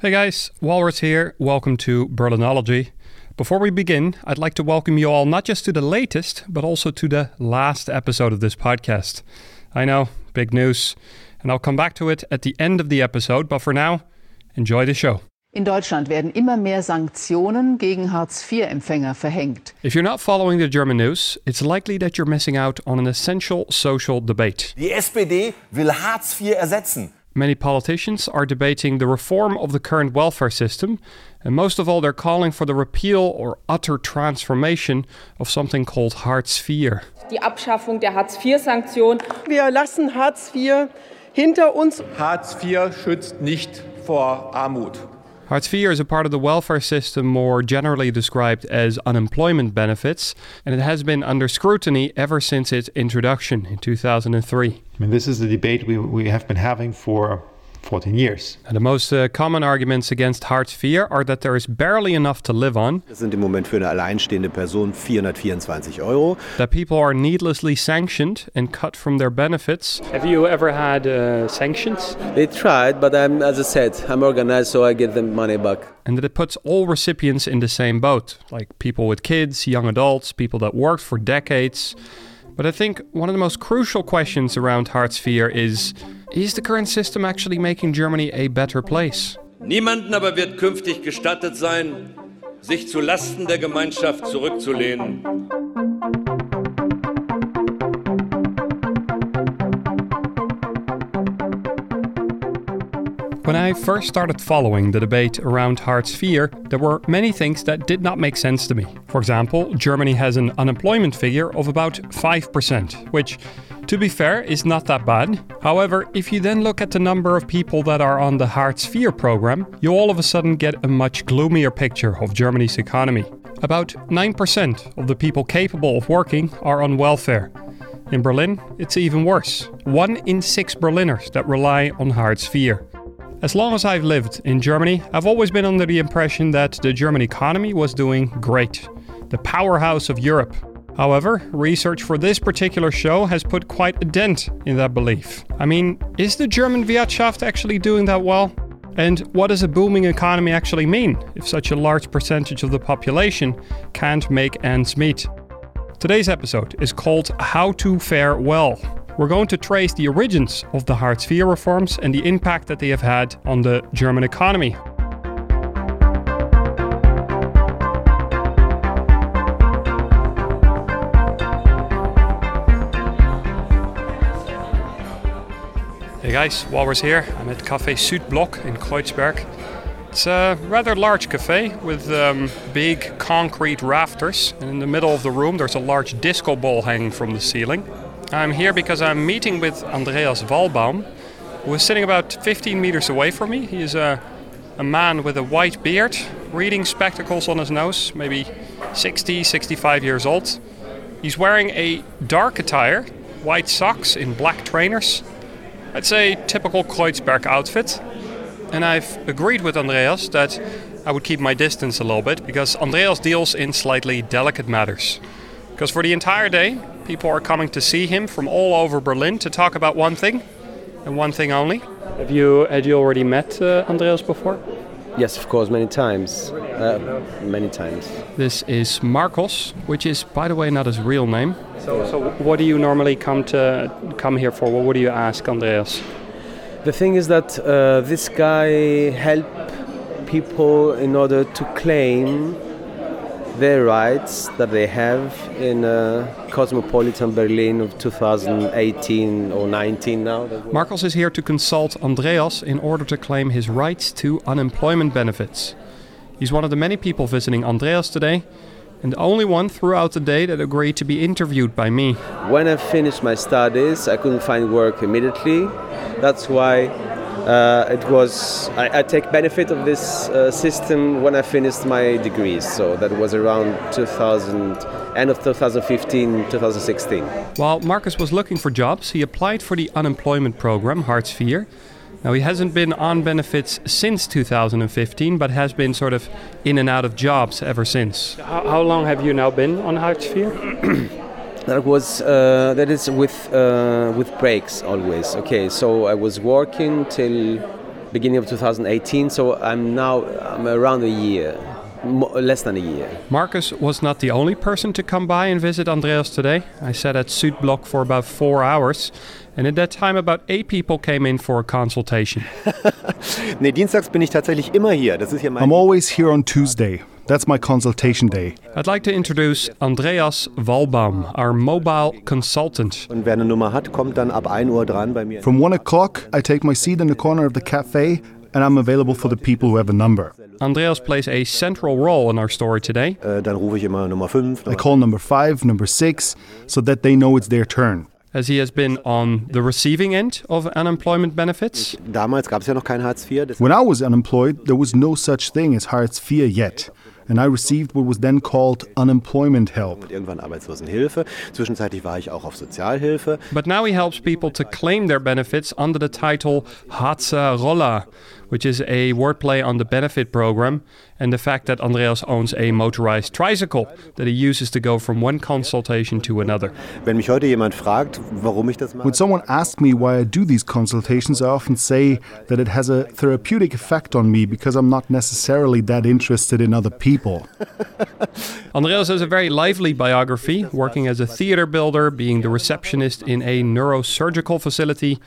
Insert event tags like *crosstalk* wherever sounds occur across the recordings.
Hey guys, Walrus here. Welcome to Berlinology. Before we begin, I'd like to welcome you all not just to the latest, but also to the last episode of this podcast. I know, big news, and I'll come back to it at the end of the episode, but for now, enjoy the show. In Deutschland werden immer mehr Sanktionen gegen Hartz-IV-Empfänger verhängt. If you're not following the German news, it's likely that you're missing out on an essential social debate. Die SPD will Hartz IV ersetzen. Many politicians are debating the reform of the current welfare system, and most of all, they're calling for the repeal or utter transformation of something called Hartz IV. die Abschaffung der Hartz-IV-Sanktion. Wir lassen Hartz IV hinter uns. Hartz IV schützt nicht vor Armut. Hartz IV is a part of the welfare system more generally described as unemployment benefits, and it has been under scrutiny ever since its introduction in 2003. I mean, this is the debate we, we have been having for 14 years. And the most uh, common arguments against Hartz IV are that there is barely enough to live on, Das sind im Moment für eine alleinstehende Person 424 Euro. that people are needlessly sanctioned and cut from their benefits. Have you ever had uh, sanctions? They tried, but I'm, as I said, I'm organized, so I get the money back. And that it puts all recipients in the same boat, like people with kids, young adults, people that worked for decades. But I think one of the most crucial questions around Hartz IV is is the current system actually making Germany a better place? Niemanden aber wird künftig gestattet sein, sich zu Lasten der Gemeinschaft zurückzulehnen. When I first started following the debate around Hartz IV, there were many things that did not make sense to me. For example, Germany has an unemployment figure of about 5%, which, to be fair, it's not that bad. However, if you then look at the number of people that are on the Hartz IV program, you all of a sudden get a much gloomier picture of Germany's economy. About 9% of the people capable of working are on welfare. In Berlin, it's even worse. One in six Berliners that rely on Hartz IV. As long as I've lived in Germany, I've always been under the impression that the German economy was doing great, the powerhouse of Europe. However, research for this particular show has put quite a dent in that belief. I mean, is the German Wirtschaft actually doing that well? And what does a booming economy actually mean if such a large percentage of the population can't make ends meet? Today's episode is called How to Fare Well. We're going to trace the origins of the Hartz IV reforms and the impact that they have had on the German economy. Hey guys, Walrus here. I'm at Café Südblock in Kreuzberg. It's a rather large cafe with um, big concrete rafters, and in the middle of the room there's a large disco ball hanging from the ceiling. I'm here because I'm meeting with Andreas Walbaum, who is sitting about 15 meters away from me. He is a, a man with a white beard, reading spectacles on his nose, maybe 60, 65 years old. He's wearing a dark attire, white socks in black trainers. I'd say typical Kreuzberg outfit. And I've agreed with Andreas that I would keep my distance a little bit because Andreas deals in slightly delicate matters. Because for the entire day, people are coming to see him from all over Berlin to talk about one thing and one thing only. Have you had you already met uh, Andreas before? Yes, of course, many times. Uh, many times. This is Marcos, which is, by the way, not his real name. So, so what do you normally come to come here for? What do you ask Andreas? The thing is that uh, this guy help people in order to claim their rights that they have in uh, cosmopolitan Berlin of 2018 or 19 now. Marcos is here to consult Andreas in order to claim his rights to unemployment benefits. He's one of the many people visiting Andreas today, and the only one throughout the day that agreed to be interviewed by me. When I finished my studies, I couldn't find work immediately. That's why uh, it was I, I, take benefit of this uh, system when I finished my degrees. So that was around 2000, end of 2015, 2016. While Marcus was looking for jobs, he applied for the unemployment program Hartz IV. Now he hasn't been on benefits since 2015, but has been sort of in and out of jobs ever since. How, how long have you now been on Hartz IV? *clears throat* that was uh, that is with uh, with breaks always. Okay, so I was working till beginning of 2018. So I'm now I'm around a year, less than a year. Marcus was not the only person to come by and visit Andreas today. I sat at Suit Südblock for about four hours. And at that time, about eight people came in for a consultation. *laughs* nee, dienstags bin ich tatsächlich immer hier. Das ist hier mein I'm always here on Tuesday. That's my consultation day. I'd like to introduce Andreas Walbaum, our mobile consultant. Und wer eine Nummer hat, kommt dann ab 1 Uhr dran bei mir. From 1 o'clock, I take my seat in the corner of the cafe and I'm available for the people who have a number. Andreas plays a central role in our story today. Äh, dann rufe ich immer Nummer 5. I call number 5, number 6, so that they know it's their turn. As he has been on the receiving end of unemployment benefits. Damals gab es ja noch kein Hartz IV. When I was unemployed, there was no such thing as Hartz IV yet. And I received what was then called unemployment help. Und irgendwann Arbeitslosenhilfe. Zwischenzeitlich war ich auch auf Sozialhilfe. But now he helps people to claim their benefits under the title Harzer Roller, which is a wordplay on the benefit program and the fact that Andreas owns a motorized tricycle that he uses to go from one consultation to another. Wenn mich heute jemand fragt, warum ich das mache. When someone asks me why I do these consultations, I often say that it has a therapeutic effect on me because I'm not necessarily that interested in other people. *laughs* Andreas has a very lively biography, working as a theater builder, being the receptionist in a neurosurgical facility.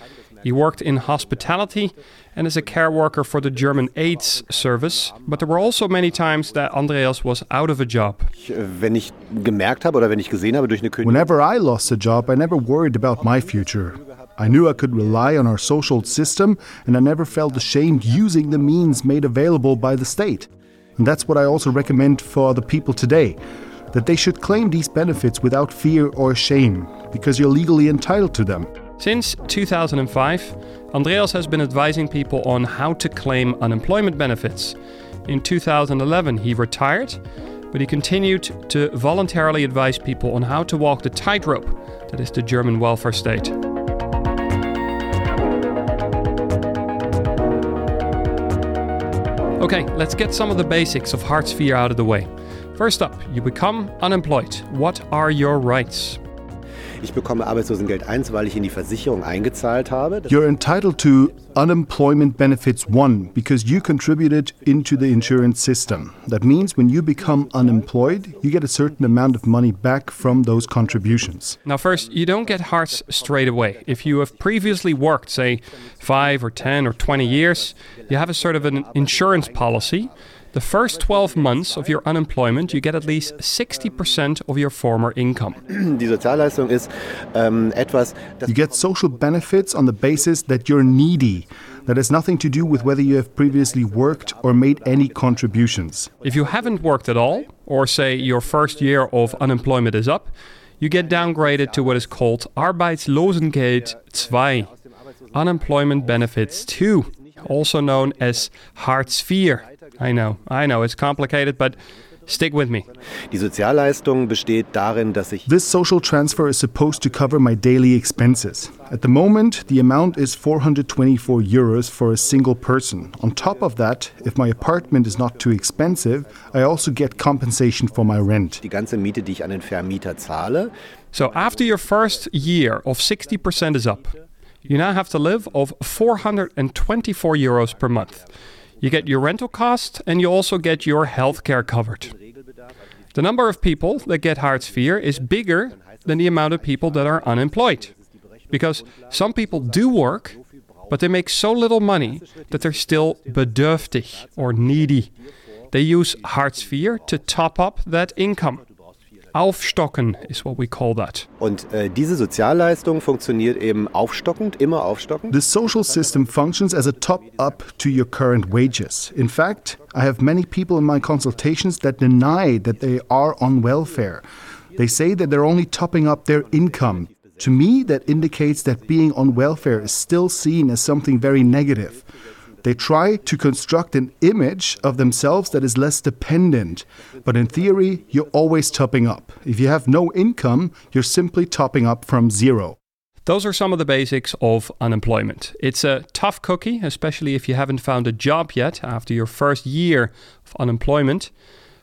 He worked in hospitality and as a care worker for the German AIDS service. But there were also many times that Andreas was out of a job. Äh, wenn ich gemerkt habe oder wenn ich gesehen habe durch eine Kündigung. Whenever I lost a job, I never worried about my future. I knew I could rely on our social system and I never felt ashamed using the means made available by the state. And that's what I also recommend for the people today that they should claim these benefits without fear or shame because you're legally entitled to them. Since 2005, Andreas has been advising people on how to claim unemployment benefits. In 2011, he retired, but he continued to voluntarily advise people on how to walk the tightrope that is the German welfare state. Okay, let's get some of the basics of Hartz IV out of the way. First up, you become unemployed. What are your rights? Ich bekomme Arbeitslosengeld 1, weil ich in die Versicherung eingezahlt habe. You're entitled to unemployment benefits 1 because you contributed into the insurance system. That means when you become unemployed, you get a certain amount of money back from those contributions. Now, first, you don't get Hartz straight away. If you have previously worked, say, 5 or 10 or 20 years, you have a sort of an insurance policy the first 12 months of your unemployment, you get at least 60% of your former income. *clears throat* Die Sozialleistung ist ähm, etwas, You get social benefits on the basis that you're needy. That has nothing to do with whether you have previously worked or made any contributions. If you haven't worked at all, or say your first year of unemployment is up, you get downgraded to what is called Arbeitslosengeld 2, unemployment benefits 2, also known as Hartz IV. I know, I know, it's complicated, but stick with me. Die Sozialleistung besteht darin, dass ich This social transfer is supposed to cover my daily expenses. At the moment, the amount is 424 euros for a single person. On top of that, if my apartment is not too expensive, I also get compensation for my rent. die ganze Miete, die ich an den Vermieter zahle, So after your first year of 60% is up, you now have to live of 424 euros per month. You get your rental cost and you also get your healthcare covered. The number of people that get Hartz IV is bigger than the amount of people that are unemployed. Because some people do work, but they make so little money that they're still bedürftig or needy. They use Hartz IV to top up that income. Aufstocken is what we call that. und äh, diese Sozialleistung funktioniert eben aufstockend, immer aufstockend. The social system functions as a top up to your current wages. In fact, I have many people in my consultations that deny that they are on welfare. They say that they're only topping up their income. To me, that indicates that being on welfare is still seen as something very negative. They try to construct an image of themselves that is less dependent. But in theory, you're always topping up. If you have no income, you're simply topping up from zero. Those are some of the basics of unemployment. It's a tough cookie, especially if you haven't found a job yet after your first year of unemployment.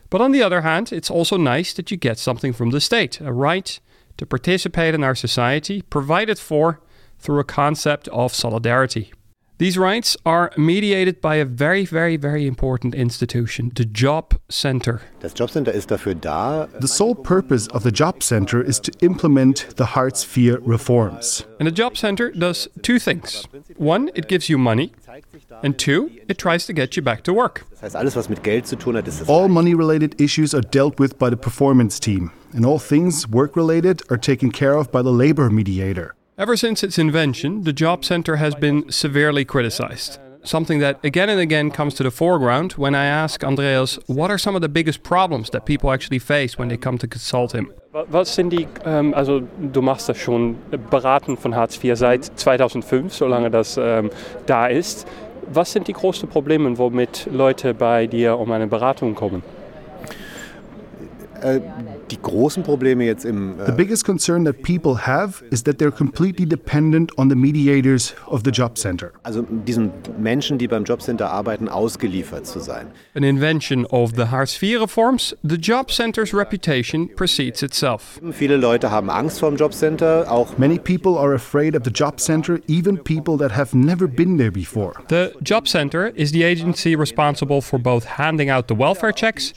But on the other hand, it's also nice that you get something from the state, a right to participate in our society, provided for through a concept of solidarity. These rights are mediated by a very, very, very important institution, the Job Center. Das Jobcenter ist dafür da. The sole purpose of the Job Center is to implement the Hartz IV reforms. And the Job Center does two things. One, it gives you money, and two, it tries to get you back to work. Das heißt, alles, was mit Geld zu tun hat, ist das. All money related issues are dealt with by the performance team, and all things work related are taken care of by the labor mediator. Ever since its invention, the Job Center has been severely criticized. Something that again and again comes to the foreground when I ask Andreas what are some of the biggest problems that people actually face when they come to consult him. Was sind die, ähm, also du machst das schon, äh, beraten von Hartz IV seit 2005, solange das ähm, da ist. Was sind die größten Probleme, womit Leute bei dir um eine Beratung kommen? Äh, die großen Probleme jetzt im. The Äh, biggest concern that people have is that they're completely dependent on the mediators of the Job Center. also diesen Menschen, die beim Jobcenter arbeiten, ausgeliefert zu sein. An invention of the Hartz IV reforms, the Job Center's reputation precedes itself. Viele Leute haben Angst vor dem Jobcenter, auch Many people are afraid of the Job Center, even people that have never been there before. The Job Center is the agency responsible for both handing out the welfare checks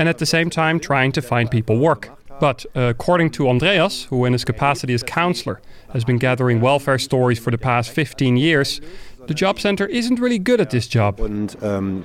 and at the same time trying to find people work. But uh, according to Andreas, who in his capacity as counselor has been gathering welfare stories for the past 15 years, the Job Center isn't really good at this job. und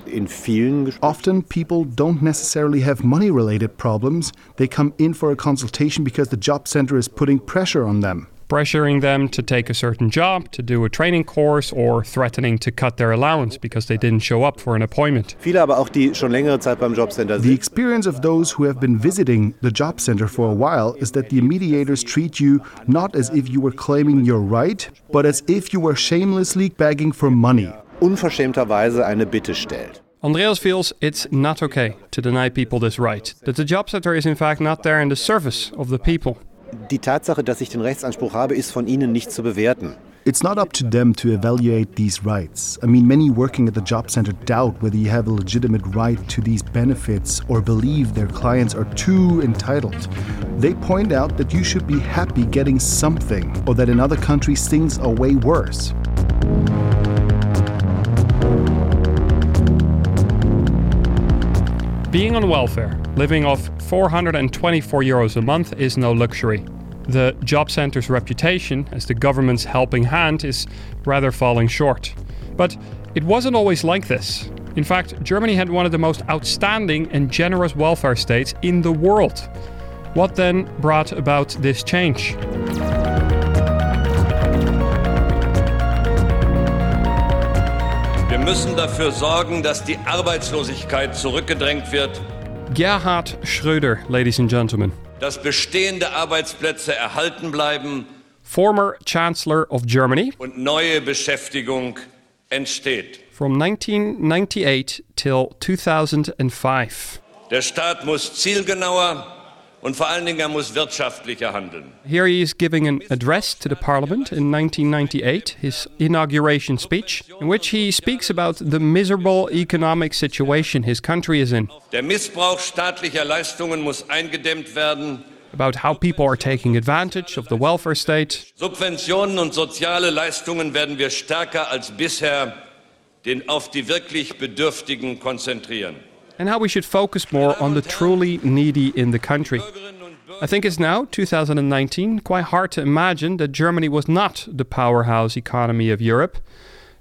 in vielen Ges- Often, people don't necessarily have money related problems. They come in for a consultation because the Job Center is putting pressure on them. Pressuring them to take a certain job, to do a training course, or threatening to cut their allowance because they didn't show up for an appointment. viele aber auch, die schon längere Zeit beim Jobcenter The experience of those who have been visiting the Job Center for a while is that the mediators treat you not as if you were claiming your right, but as if you were shamelessly begging for money. unverschämterweise eine Bitte stellt. Andreas feels it's not okay to deny people this right, that the Job Center is in fact not there in the service of the people. Die Tatsache, dass ich den Rechtsanspruch habe, ist von Ihnen nicht zu bewerten. It's not up to them to evaluate these rights. I mean, many working at the Job Center doubt whether you have a legitimate right to these benefits or believe their clients are too entitled. They point out that you should be happy getting something, or that in other countries things are way worse. Being on welfare, living off 424 euros a month is no luxury. The Job Center's reputation as the government's helping hand is rather falling short. But it wasn't always like this. In fact, Germany had one of the most outstanding and generous welfare states in the world. What then brought about this change? Müssen dafür sorgen, dass die Arbeitslosigkeit zurückgedrängt wird, Gerhard Schröder, ladies and gentlemen, dass bestehende Arbeitsplätze erhalten bleiben former Chancellor of Germany und neue Beschäftigung entsteht. from 1998 till 2005. Der Staat muss zielgenauer und vor allen Dingen er muss wirtschaftlicher handeln. Here he is giving an address to the parliament in 1998, his inauguration speech, in which he speaks about the miserable economic situation his country is in, Der Missbrauch staatlicher Leistungen muss eingedämmt werden. about how people are taking advantage of the welfare state, Subventionen und soziale Leistungen werden wir stärker als bisher den auf die wirklich Bedürftigen konzentrieren. And how we should focus more on the truly needy in the country. I think it's now, 2019, quite hard to imagine that Germany was not the powerhouse economy of Europe.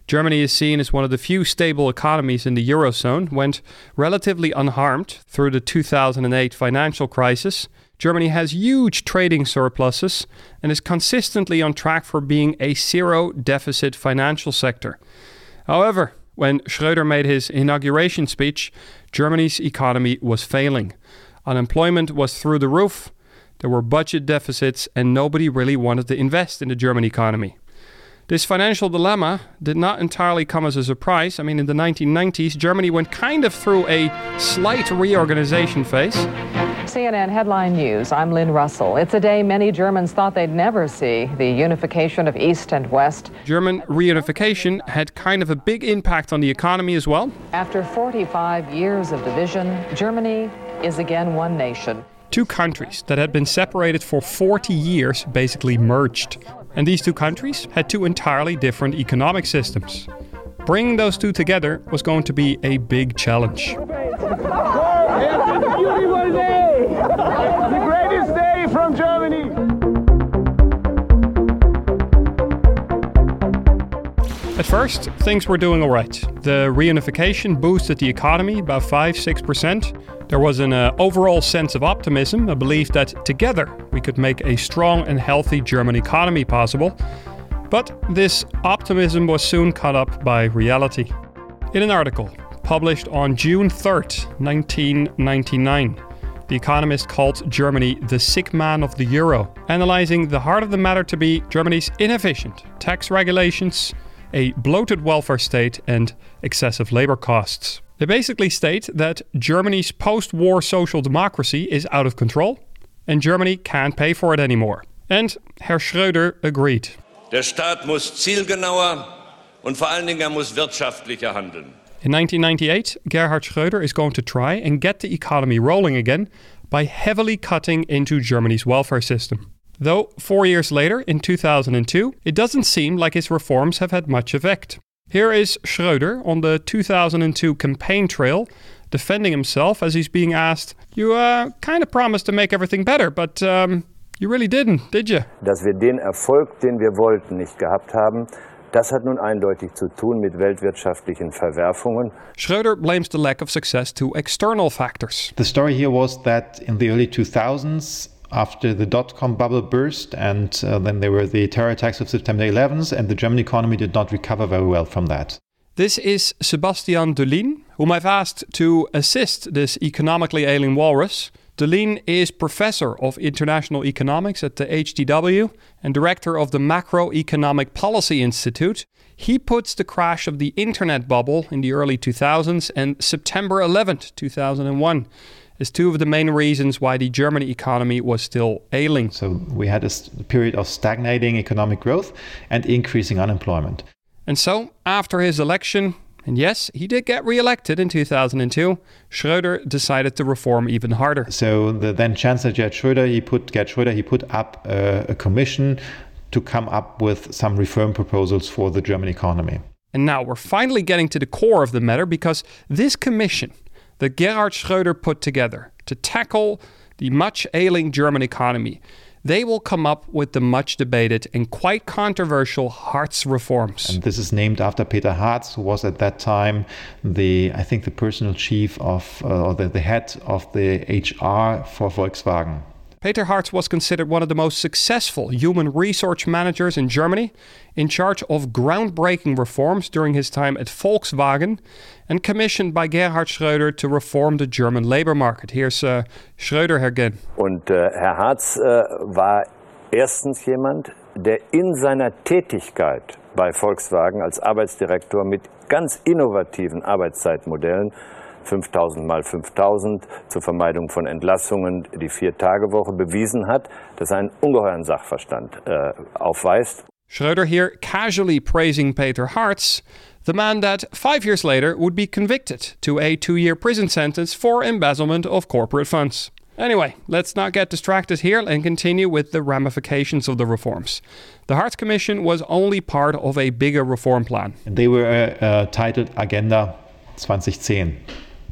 Germany is seen as one of the few stable economies in the Eurozone, went relatively unharmed through the 2008 financial crisis. Germany has huge trading surpluses and is consistently on track for being a zero deficit financial sector. However, when Schröder made his inauguration speech, Germany's economy was failing. Unemployment was through the roof, there were budget deficits, and nobody really wanted to invest in the German economy. This financial dilemma did not entirely come as a surprise. I mean, in the 1990s, Germany went kind of through a slight reorganization phase. CNN Headline News. I'm Lynn Russell. It's a day many Germans thought they'd never see the unification of East and West. German reunification had kind of a big impact on the economy as well. After 45 years of division, Germany is again one nation. Two countries that had been separated for 40 years basically merged. And these two countries had two entirely different economic systems. bringing those two together was going to be a big challenge. The greatest day from Germany! At first, things were doing alright. The reunification boosted the economy by 5 6%. There was an uh, overall sense of optimism, a belief that together we could make a strong and healthy German economy possible. But this optimism was soon caught up by reality. In an article published on June 3rd, 1999, The Economist called Germany the sick man of the euro, analyzing the heart of the matter to be Germany's inefficient tax regulations, a bloated welfare state, and excessive labor costs. They basically state that Germany's post war social democracy is out of control and Germany can't pay for it anymore. And Herr Schröder agreed. Der Staat muss zielgenauer und vor allen Dingen er muss wirtschaftlicher handeln. In 1998, Gerhard Schröder is going to try and get the economy rolling again by heavily cutting into Germany's welfare system. Though four years later, in 2002, it doesn't seem like his reforms have had much effect. Here is Schröder on the 2002 campaign trail defending himself as he's being asked, You uh, kind of promised to make everything better, but um, you really didn't, did you? Dass wir den Erfolg, den wir wollten, nicht gehabt haben, das hat nun eindeutig zu tun mit weltwirtschaftlichen Verwerfungen. Schröder blames the lack of success to external factors. The story here was that in the early 2000s, after the dot com bubble burst, and uh, then there were the terror attacks of September 11th, and the German economy did not recover very well from that. This is Sebastian Dullien, whom I've asked to assist this economically ailing walrus. Dullien is professor of international economics at the HTW and director of the Macroeconomic Policy Institute. He puts the crash of the internet bubble in the early 2000s and September 11, 2001 as two of the main reasons why the German economy was still ailing. So we had a period of stagnating economic growth and increasing unemployment. And so, after his election, and yes, he did get re-elected in 2002. Schröder decided to reform even harder. So the then Chancellor Gerd Schröder, he put Gerd Schröder, he put up a, a commission to come up with some reform proposals for the German economy. And now we're finally getting to the core of the matter because this commission that Gerhard Schröder put together to tackle the much ailing German economy, they will come up with the much debated and quite controversial Hartz reforms. And this is named after Peter Hartz, who was at that time the, I think, the personal chief of, uh, or the, the head of the HR for Volkswagen. Peter Hartz was considered one of the most successful human resource managers in Germany, in charge of groundbreaking reforms during his time at Volkswagen, and commissioned by Gerhard Schröder to reform the German labor market. Here's uh, Schröder again. Und äh, Herr Hartz äh, war erstens jemand, der in seiner Tätigkeit bei Volkswagen als Arbeitsdirektor mit ganz innovativen Arbeitszeitmodellen 5000 mal 5000 zur Vermeidung von Entlassungen, die Vier-Tage-Woche bewiesen hat, dass er einen ungeheuren Sachverstand äh, aufweist. Schröder here casually praising Peter Hartz, the man that five years later would be convicted to a two year prison sentence for embezzlement of corporate funds. Anyway, let's not get distracted here and continue with the ramifications of the reforms. The Hartz Commission was only part of a bigger reform plan. They were uh, uh, titled Agenda 2010.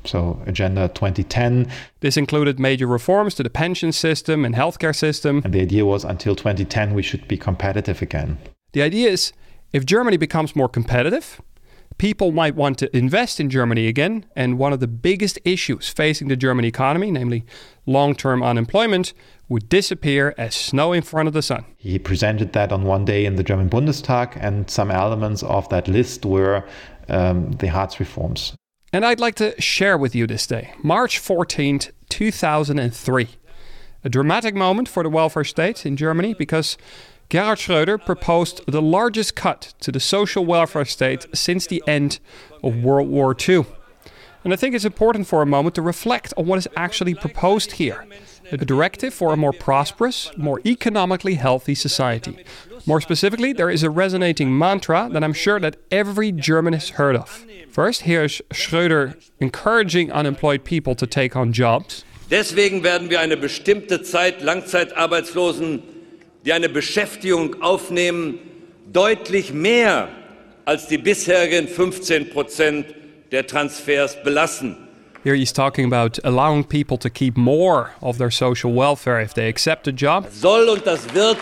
So, Agenda 2010. This included major reforms to the pension system and healthcare system. And the idea was until 2010 we should be competitive again. The idea is if Germany becomes more competitive, people might want to invest in Germany again. And one of the biggest issues facing the German economy, namely long term unemployment, would disappear as snow in front of the sun. He presented that on one day in the German Bundestag, and some elements of that list were um, the Hartz reforms. And I'd like to share with you this day, March 14th, 2003. A dramatic moment for the welfare state in Germany because Gerhard Schröder proposed the largest cut to the social welfare state since the end of World War II. And I think it's important for a moment to reflect on what is actually proposed here a directive for a more prosperous, more economically healthy society. More specifically, there is a resonating mantra that I'm sure that every German has heard of. First, here's Schröder encouraging unemployed people to take on jobs. Deswegen werden wir eine bestimmte Zeit Langzeitarbeitslosen, die eine Beschäftigung aufnehmen, deutlich mehr als die bisherigen 15 Prozent der Transfers belassen. Here he's talking about allowing people to keep more of their social welfare if they accept a job. Soll und das wird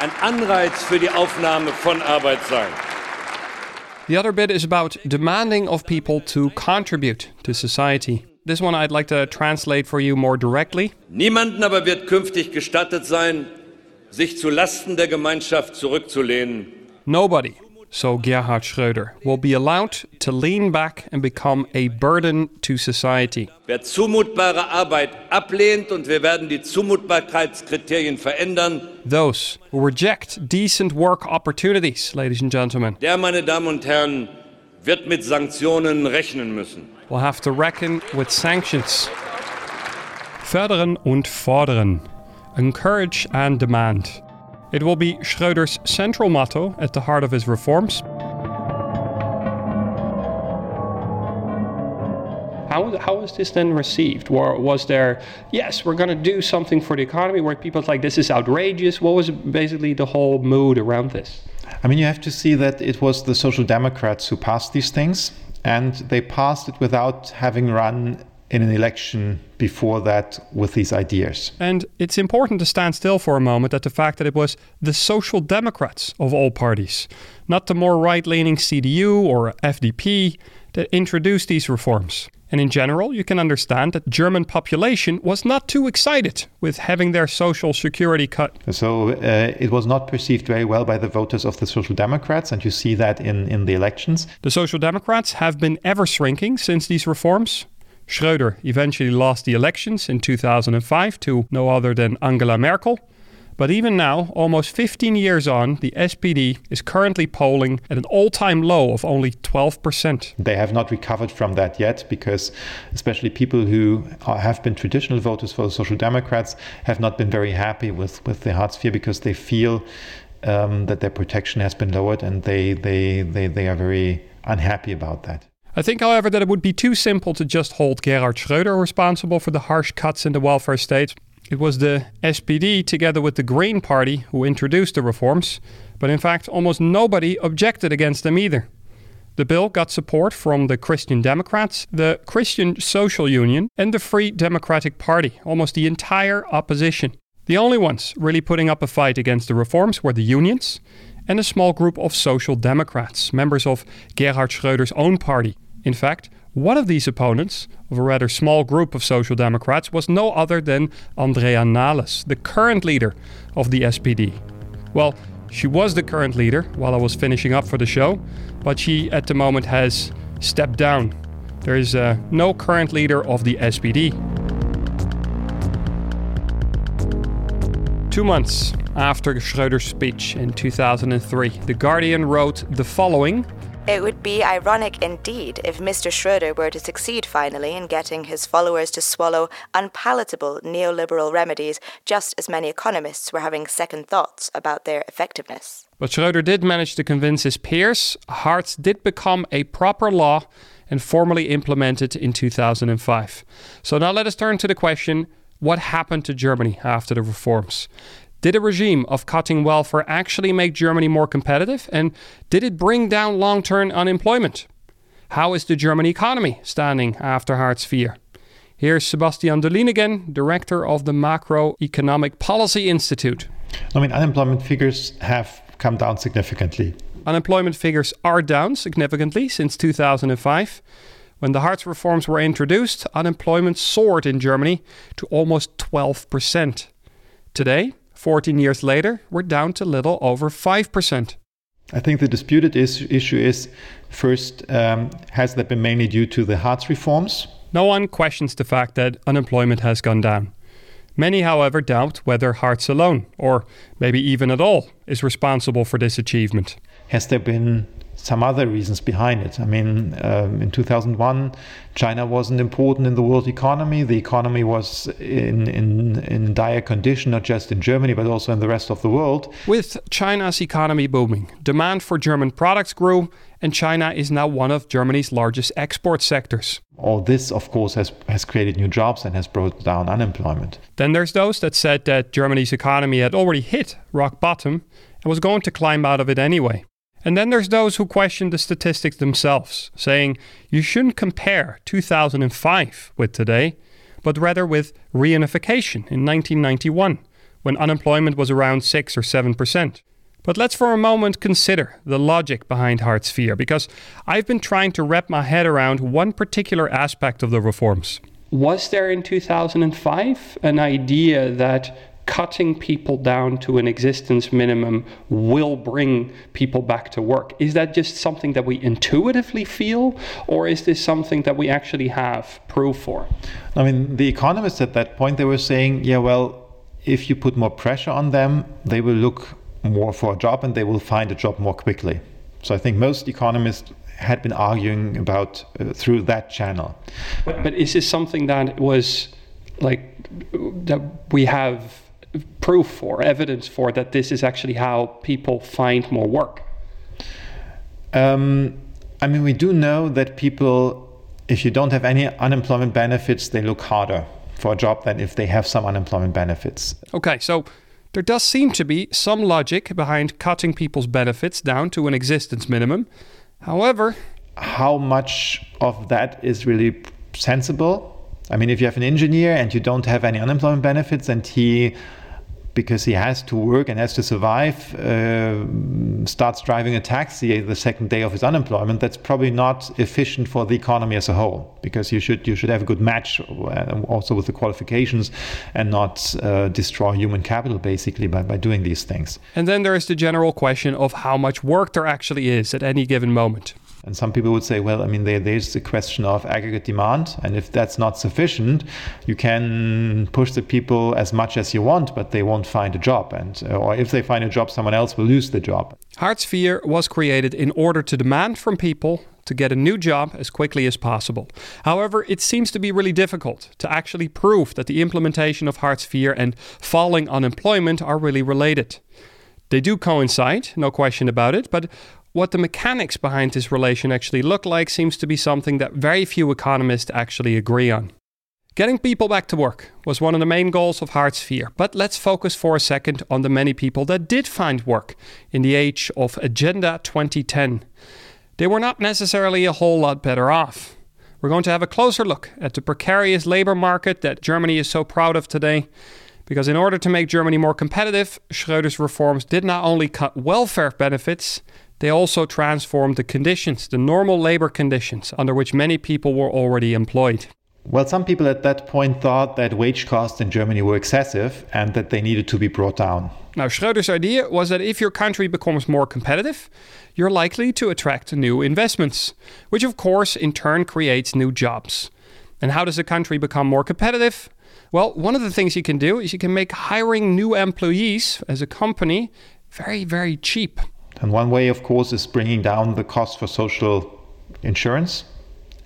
ein Anreiz für die Aufnahme von Arbeit sein. The other bit is about demanding of people to contribute to society. This one I'd like to translate for you more directly. Niemanden aber wird künftig gestattet sein, sich zu Lasten der Gemeinschaft zurückzulehnen. Nobody, so Gerhard Schröder, will be allowed to lean back and become a burden to society. Wer zumutbare Arbeit ablehnt und wir werden die Zumutbarkeitskriterien verändern, Those who reject decent work opportunities, ladies and gentlemen, der, meine Damen und Herren, wird mit Sanktionen rechnen müssen. will have to reckon with sanctions. Fördern und fordern. Encourage and demand. It will be Schröder's central motto at the heart of his reforms. How, how was this then received? Or was there, yes, we're going to do something for the economy? Were people like, this is outrageous? What was basically the whole mood around this? I mean, you have to see that it was the Social Democrats who passed these things, and they passed it without having run in an election before that with these ideas. And it's important to stand still for a moment at the fact that it was the Social Democrats of all parties, not the more right leaning CDU or FDP, that introduced these reforms. And in general, you can understand that German population was not too excited with having their social security cut. So uh, it was not perceived very well by the voters of the Social Democrats, and you see that in, in the elections. The Social Democrats have been ever shrinking since these reforms. Schröder eventually lost the elections in 2005 to no other than Angela Merkel. But even now, almost 15 years on, the SPD is currently polling at an all time low of only 12%. They have not recovered from that yet because, especially people who are, have been traditional voters for the Social Democrats, have not been very happy with, with the Hartz IV because they feel um, that their protection has been lowered and they, they, they, they are very unhappy about that. I think, however, that it would be too simple to just hold Gerhard Schröder responsible for the harsh cuts in the welfare state. It was the SPD, together with the Green Party, who introduced the reforms, but in fact, almost nobody objected against them either. The bill got support from the Christian Democrats, the Christian Social Union, and the Free Democratic Party, almost the entire opposition. The only ones really putting up a fight against the reforms were the unions and a small group of Social Democrats, members of Gerhard Schröder's own party. In fact, one of these opponents of a rather small group of Social Democrats was no other than Andrea Nahles, the current leader of the SPD. Well, she was the current leader while I was finishing up for the show, but she at the moment has stepped down. There is uh, no current leader of the SPD. Two months after Schröder's speech in 2003, The Guardian wrote the following It would be ironic indeed if Mr. Schroeder were to succeed finally in getting his followers to swallow unpalatable neoliberal remedies, just as many economists were having second thoughts about their effectiveness. But Schroeder did manage to convince his peers. Hartz did become a proper law and formally implemented in 2005. So now let us turn to the question what happened to Germany after the reforms? Did a regime of cutting welfare actually make Germany more competitive? And did it bring down long term unemployment? How is the German economy standing after Hartz IV? Here's Sebastian Dullien again, director of the Macroeconomic Policy Institute. I mean, unemployment figures have come down significantly. Unemployment figures are down significantly since 2005. When the Hartz reforms were introduced, unemployment soared in Germany to almost 12%. Today, 14 years later, we're down to little over 5%. I think the disputed is, issue is first, um, has that been mainly due to the Hartz reforms? No one questions the fact that unemployment has gone down. Many, however, doubt whether Hartz alone, or maybe even at all, is responsible for this achievement. Has there been some other reasons behind it. I mean, um, in 2001, China wasn't important in the world economy. The economy was in, in, in dire condition, not just in Germany, but also in the rest of the world. With China's economy booming, demand for German products grew, and China is now one of Germany's largest export sectors. All this, of course, has, has created new jobs and has brought down unemployment. Then there's those that said that Germany's economy had already hit rock bottom and was going to climb out of it anyway. And then there's those who question the statistics themselves, saying you shouldn't compare 2005 with today, but rather with reunification in 1991, when unemployment was around 6 or 7%. But let's for a moment consider the logic behind Hartz IV, because I've been trying to wrap my head around one particular aspect of the reforms. Was there in 2005 an idea that cutting people down to an existence minimum will bring people back to work. Is that just something that we intuitively feel, or is this something that we actually have proof for? I mean, the economists at that point they were saying, yeah, well, if you put more pressure on them, they will look more for a job and they will find a job more quickly. So I think most economists had been arguing about uh, through that channel. But, but is this something that was like that we have proof or evidence for that this is actually how people find more work? Um, I mean, we do know that people, if you don't have any unemployment benefits, they look harder for a job than if they have some unemployment benefits. Okay, so there does seem to be some logic behind cutting people's benefits down to an existence minimum. However, how much of that is really sensible? I mean, if you have an engineer and you don't have any unemployment benefits and he because he has to work and has to survive, uh, starts driving a taxi the second day of his unemployment, that's probably not efficient for the economy as a whole. Because you should you should have a good match uh, also with the qualifications, and not uh, destroy human capital basically by, by doing these things. And then there is the general question of how much work there actually is at any given moment. And some people would say, well, I mean, there, there's the question of aggregate demand. And if that's not sufficient, you can push the people as much as you want, but they won't find a job. And, uh, or if they find a job, someone else will lose the job. Hartz IV was created in order to demand from people to get a new job as quickly as possible. However, it seems to be really difficult to actually prove that the implementation of Hartz IV and falling unemployment are really related. They do coincide, no question about it, but what the mechanics behind this relation actually look like seems to be something that very few economists actually agree on. Getting people back to work was one of the main goals of IV, but let's focus for a second on the many people that did find work in the age of Agenda 2010. They were not necessarily a whole lot better off. We're going to have a closer look at the precarious labor market that Germany is so proud of today. Because in order to make Germany more competitive, Schröder's reforms did not only cut welfare benefits, they also transformed the conditions, the normal labor conditions under which many people were already employed. Well, some people at that point thought that wage costs in Germany were excessive and that they needed to be brought down. Now, Schröder's idea was that if your country becomes more competitive, you're likely to attract new investments, which of course in turn creates new jobs. And how does a country become more competitive? Well, one of the things you can do is you can make hiring new employees as a company very, very cheap. And one way, of course, is bringing down the cost for social insurance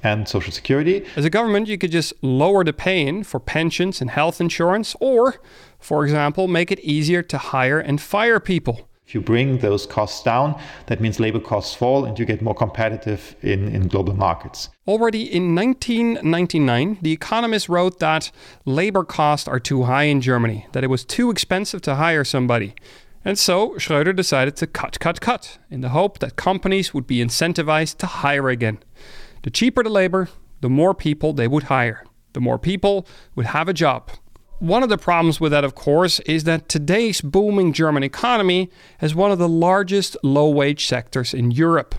and social security. As a government, you could just lower the pay in for pensions and health insurance, or, for example, make it easier to hire and fire people. If you bring those costs down, that means labor costs fall and you get more competitive in, in global markets. Already in 1999, The Economist wrote that labor costs are too high in Germany, that it was too expensive to hire somebody. And so Schröder decided to cut, cut, cut in the hope that companies would be incentivized to hire again. The cheaper the labor, the more people they would hire. The more people would have a job. One of the problems with that, of course, is that today's booming German economy has one of the largest low wage sectors in Europe.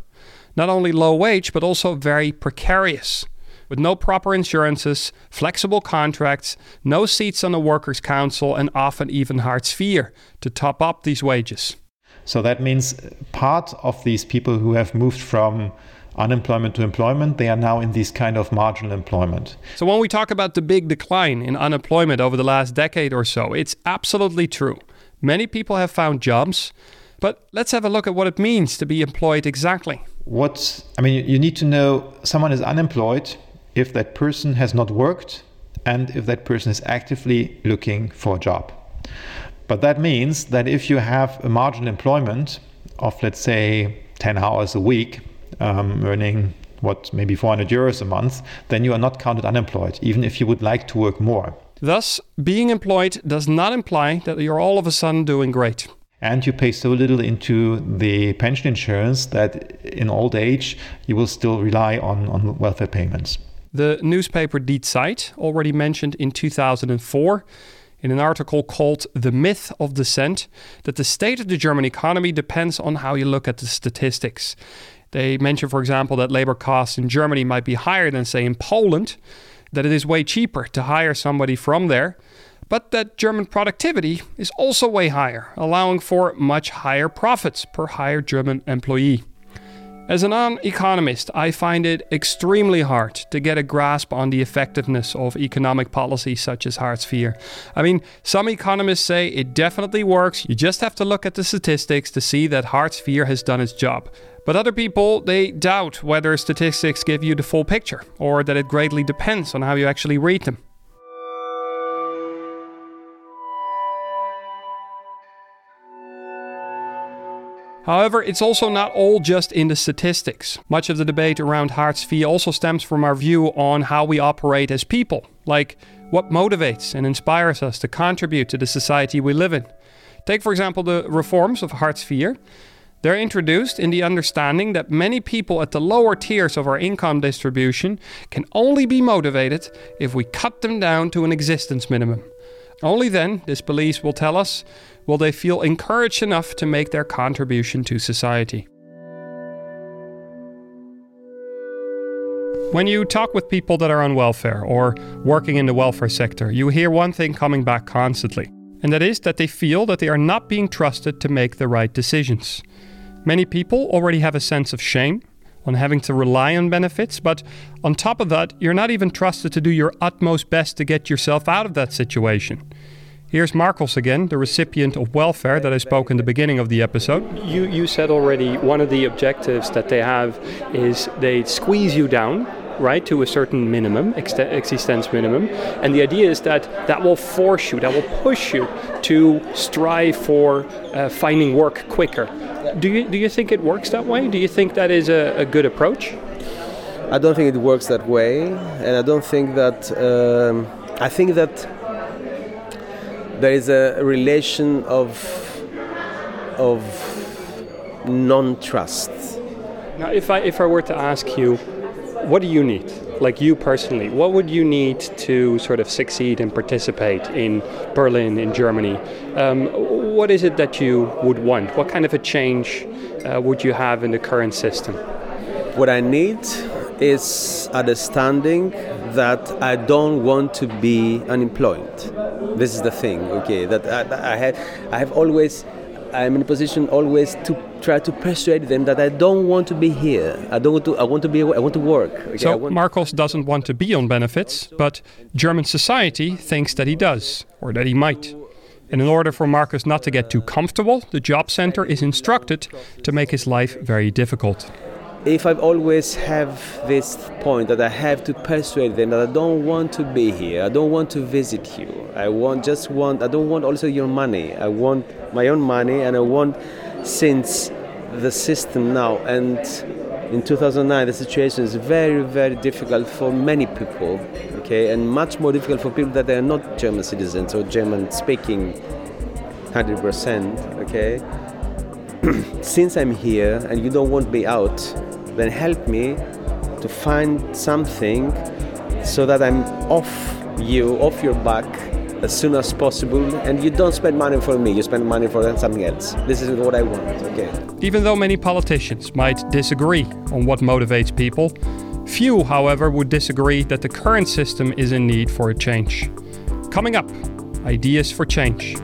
Not only low wage, but also very precarious with no proper insurances, flexible contracts, no seats on the Workers' Council, and often even Hartz IV to top up these wages. So that means part of these people who have moved from unemployment to employment, they are now in this kind of marginal employment. So when we talk about the big decline in unemployment over the last decade or so, it's absolutely true. Many people have found jobs, but let's have a look at what it means to be employed exactly. What I mean, you need to know someone is unemployed if that person has not worked and if that person is actively looking for a job. But that means that if you have a marginal employment of, let's say, 10 hours a week, um, earning what, maybe 400 euros a month, then you are not counted unemployed, even if you would like to work more. Thus, being employed does not imply that you're all of a sudden doing great. and you pay so little into the pension insurance that in old age you will still rely on, on welfare payments. The newspaper Die Zeit already mentioned in 2004 in an article called The Myth of Descent that the state of the German economy depends on how you look at the statistics. They mention, for example, that labor costs in Germany might be higher than, say, in Poland, that it is way cheaper to hire somebody from there, but that German productivity is also way higher, allowing for much higher profits per hired German employee. As a non economist, I find it extremely hard to get a grasp on the effectiveness of economic policy such as Hartz IV. I mean, some economists say it definitely works, you just have to look at the statistics to see that Hartz IV has done its job. But other people, they doubt whether statistics give you the full picture, or that it greatly depends on how you actually read them. However, it's also not all just in the statistics. Much of the debate around Hartz IV also stems from our view on how we operate as people, like what motivates and inspires us to contribute to the society we live in. Take, for example, the reforms of Hartz IV. They're introduced in the understanding that many people at the lower tiers of our income distribution can only be motivated if we cut them down to an existence minimum. Only then, this belief will tell us, will they feel encouraged enough to make their contribution to society. When you talk with people that are on welfare or working in the welfare sector, you hear one thing coming back constantly, and that is that they feel that they are not being trusted to make the right decisions. Many people already have a sense of shame on having to rely on benefits, but on top of that, you're not even trusted to do your utmost best to get yourself out of that situation. Here's Marcos again, the recipient of welfare that I spoke in the beginning of the episode. You, you said already one of the objectives that they have is they squeeze you down right to a certain minimum existence minimum. And the idea is that that will force you that will push you to strive for uh, finding work quicker. Do you do you think it works that way? Do you think that is a, a good approach? I don't think it works that way. And i don't think that um, i think that there is a relation of of non-trust now if i if i were to ask you what do you need? Like you personally, what would you need to sort of succeed and participate in Berlin, in Germany? Um, what is it that you would want? What kind of a change uh, would you have in the current system? What I need is understanding that I don't want to be unemployed. This is the thing, okay? That I, I have, I have always I'm in a position always to try to persuade them that I don't want to be here. I don't want to. I want to be. I want to work. Okay, so Marcos doesn't want to be on benefits, but German society thinks that he does, or that he might. And in order for Marcos not to get too comfortable, the job center is instructed to make his life very difficult if I always have this point that I have to persuade them that I don't want to be here, I don't want to visit you, I want just want, I don't want also your money, I want my own money, and I want since the system now and in 2009 the situation is very very difficult for many people okay? And much more difficult for people that are not german citizens or german speaking 100% okay *clears throat* since i'm here and you don't want me out then help me to find something so that I'm off you, off your back as soon as possible. And you don't spend money for me you spend money for something else. This is what i want okay? Even though many politicians might disagree on what motivates people few however would disagree that the current system is in need for a change. Coming up ideas for change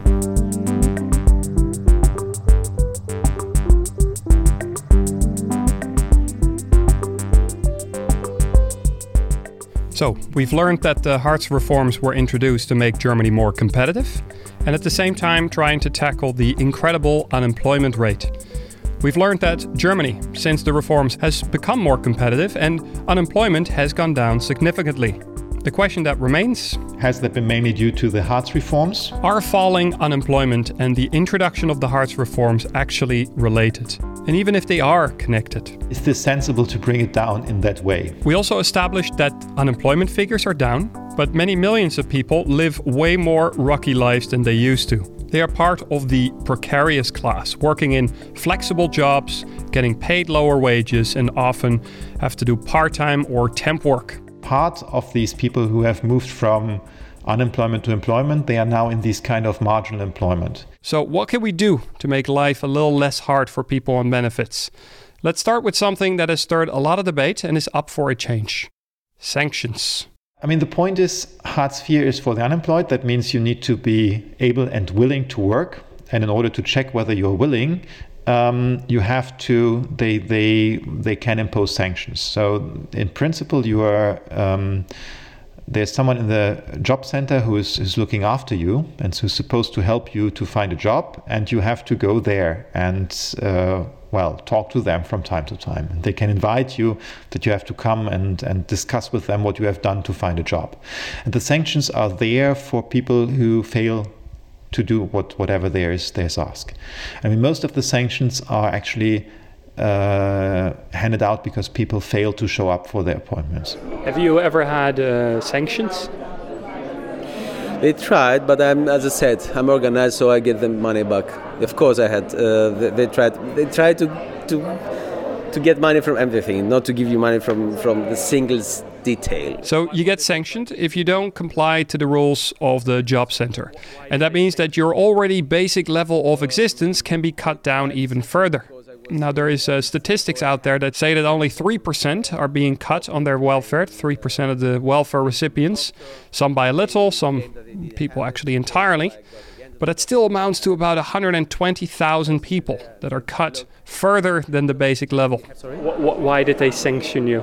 So, we've learned that the Hartz reforms were introduced to make Germany more competitive, and at the same time trying to tackle the incredible unemployment rate. We've learned that Germany, since the reforms, has become more competitive and unemployment has gone down significantly. The question that remains Has that been mainly due to the Hartz reforms? Are falling unemployment and the introduction of the Hartz reforms actually related? And even if they are connected, is this sensible to bring it down in that way? We also established that unemployment figures are down, but many millions of people live way more rocky lives than they used to. They are part of the precarious class, working in flexible jobs, getting paid lower wages, and often have to do part time or temp work. Part of these people who have moved from unemployment to employment, they are now in this kind of marginal employment. So, what can we do to make life a little less hard for people on benefits? Let's start with something that has stirred a lot of debate and is up for a change sanctions. I mean, the point is, Hartz IV is for the unemployed. That means you need to be able and willing to work. And in order to check whether you're willing, um, you have to. They they they can impose sanctions. So in principle, you are. Um, there's someone in the job center who is, is looking after you and who's supposed to help you to find a job, and you have to go there and uh, well talk to them from time to time. They can invite you that you have to come and and discuss with them what you have done to find a job. And the sanctions are there for people who fail to do what whatever there is there's asked. I mean, most of the sanctions are actually uh, handed out because people fail to show up for their appointments. Have you ever had uh, sanctions? They tried, but I'm, as I said, I'm organized, so I get the money back. Of course, I had. Uh, they, they, tried. They tried to to to get money from everything, not to give you money from from the singles detail. So you get sanctioned if you don't comply to the rules of the job center, and that means that your already basic level of existence can be cut down even further. Now, there is uh, statistics out there that say that only 3% are being cut on their welfare, 3% of the welfare recipients, some by a little, some people actually entirely. But it still amounts to about 120,000 people that are cut further than the basic level. Why did they sanction you?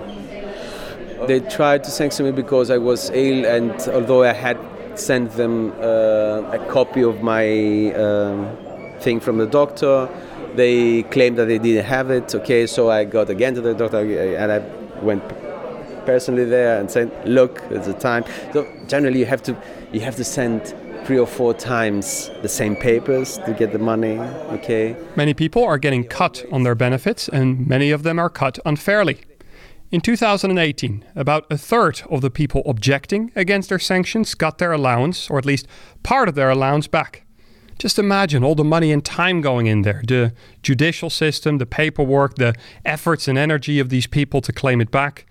They tried to sanction me because I was ill, and although I had sent them uh, a copy of my um, thing from the doctor, they claimed that they didn't have it. Okay, so I got again to the doctor and I went personally there and said, "Look, it's a time." So generally, you have to you have to send three or four times the same papers to get the money. Okay. Many people are getting cut on their benefits, and many of them are cut unfairly. In 2018, about a third of the people objecting against their sanctions got their allowance, or at least part of their allowance, back. Just imagine all the money and time going in there the judicial system, the paperwork, the efforts and energy of these people to claim it back.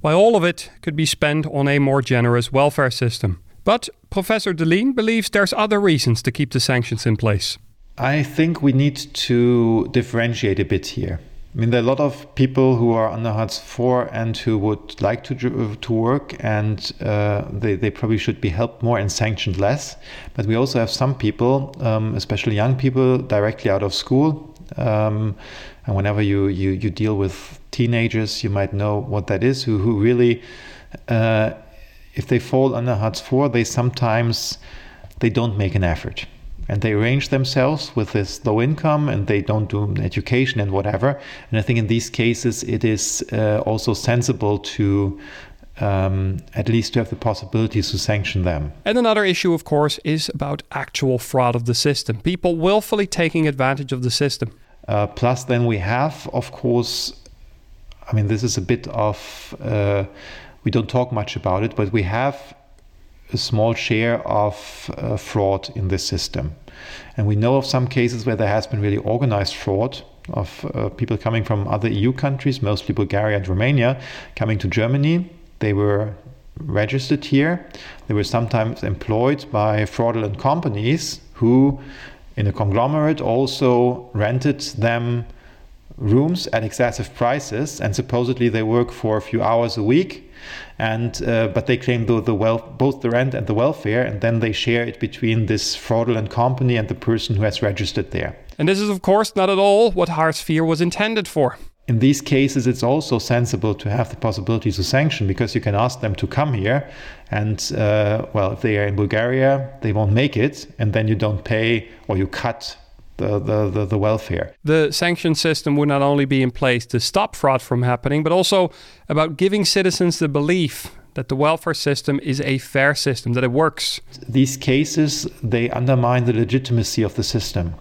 Why all of it could be spent on a more generous welfare system. But Professor Dullien believes there's other reasons to keep the sanctions in place. I think we need to differentiate a bit here. I mean, there are a lot of people who are under Hartz IV and who would like to to work, and uh, they, they probably should be helped more and sanctioned less. But we also have some people, um, especially young people, directly out of school. Um, and whenever you, you, you deal with teenagers, you might know what that is, who, who really, uh, if they fall under Hartz IV, they sometimes they don't make an effort and they arrange themselves with this low income and they don't do education and whatever. And I think in these cases, it is uh, also sensible to um, at least to have the possibilities to sanction them. And another issue, of course, is about actual fraud of the system. People willfully taking advantage of the system. Uh, plus, then we have, of course, I mean, this is a bit of, uh, we don't talk much about it, but we have a small share of uh, fraud in this system. And we know of some cases where there has been really organized fraud of uh, people coming from other EU countries, mostly Bulgaria and Romania, coming to Germany. They were registered here. They were sometimes employed by fraudulent companies who, in a conglomerate, also rented them rooms at excessive prices and supposedly they work for a few hours a week and uh, but they claim the, the well both the rent and the welfare and then they share it between this fraudulent company and the person who has registered there and this is of course not at all what Hartz IV was intended for in these cases, it's also sensible to have the possibility to sanction because you can ask them to come here. And, uh, well, if they are in Bulgaria, they won't make it. And then you don't pay or you cut the, the, the, the, welfare. The sanction system would not only be in place to stop fraud from happening, but also about giving citizens the belief that the welfare system is a fair system, that it works. These cases, they undermine the legitimacy of the system.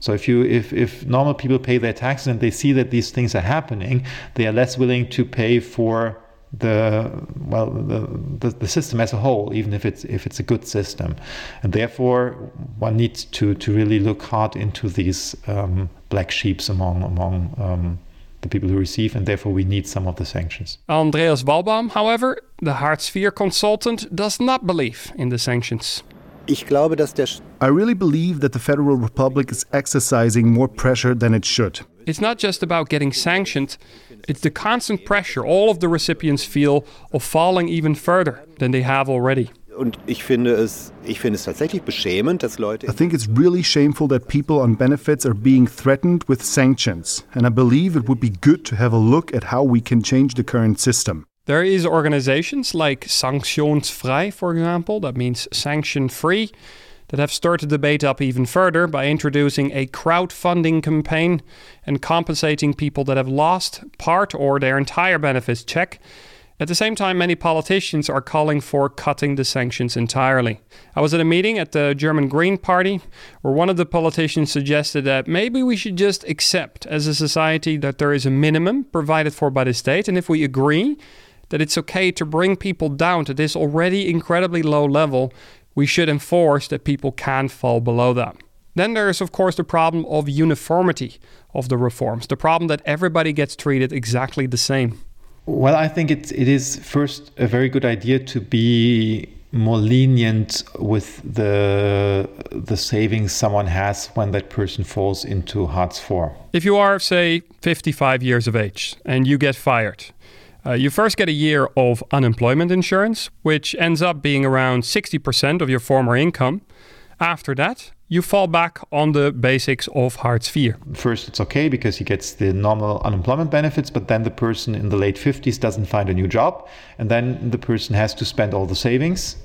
So if you if, if normal people pay their taxes and they see that these things are happening, they are less willing to pay for the well the, the, the system as a whole, even if it's if it's a good system, and therefore one needs to to really look hard into these um, black sheeps among among um, the people who receive, and therefore we need some of the sanctions. Andreas Walbaum, however, the Hartz IV consultant, does not believe in the sanctions. Ich glaube, dass der I really believe that the Federal Republic is exercising more pressure than it should. It's not just about getting sanctioned, it's the constant pressure all of the recipients feel of falling even further than they have already. Und ich finde es, ich finde es tatsächlich beschämend, dass Leute. I think it's really shameful that people on benefits are being threatened with sanctions, and I believe it would be good to have a look at how we can change the current system. There is organizations like Sanktionsfrei, for example, that means sanction free, that have stirred the debate up even further by introducing a crowdfunding campaign and compensating people that have lost part or their entire benefits check. At the same time, many politicians are calling for cutting the sanctions entirely. I was at a meeting at the German Green Party where one of the politicians suggested that maybe we should just accept as a society that there is a minimum provided for by the state, and if we agree that it's okay to bring people down to this already incredibly low level, we should enforce that people can't fall below that. Then there is, of course, the problem of uniformity of the reforms, the problem that everybody gets treated exactly the same. Well, I think it, it is first a very good idea to be more lenient with the the savings someone has when that person falls into Hartz IV. If you are, say, 55 years of age and you get fired, uh, you first get a year of unemployment insurance, which ends up being around 60% of your former income. After that, you fall back on the basics of Hartz IV. First, it's okay because he gets the normal unemployment benefits, but then the person in the late 50s doesn't find a new job, and then the person has to spend all the savings.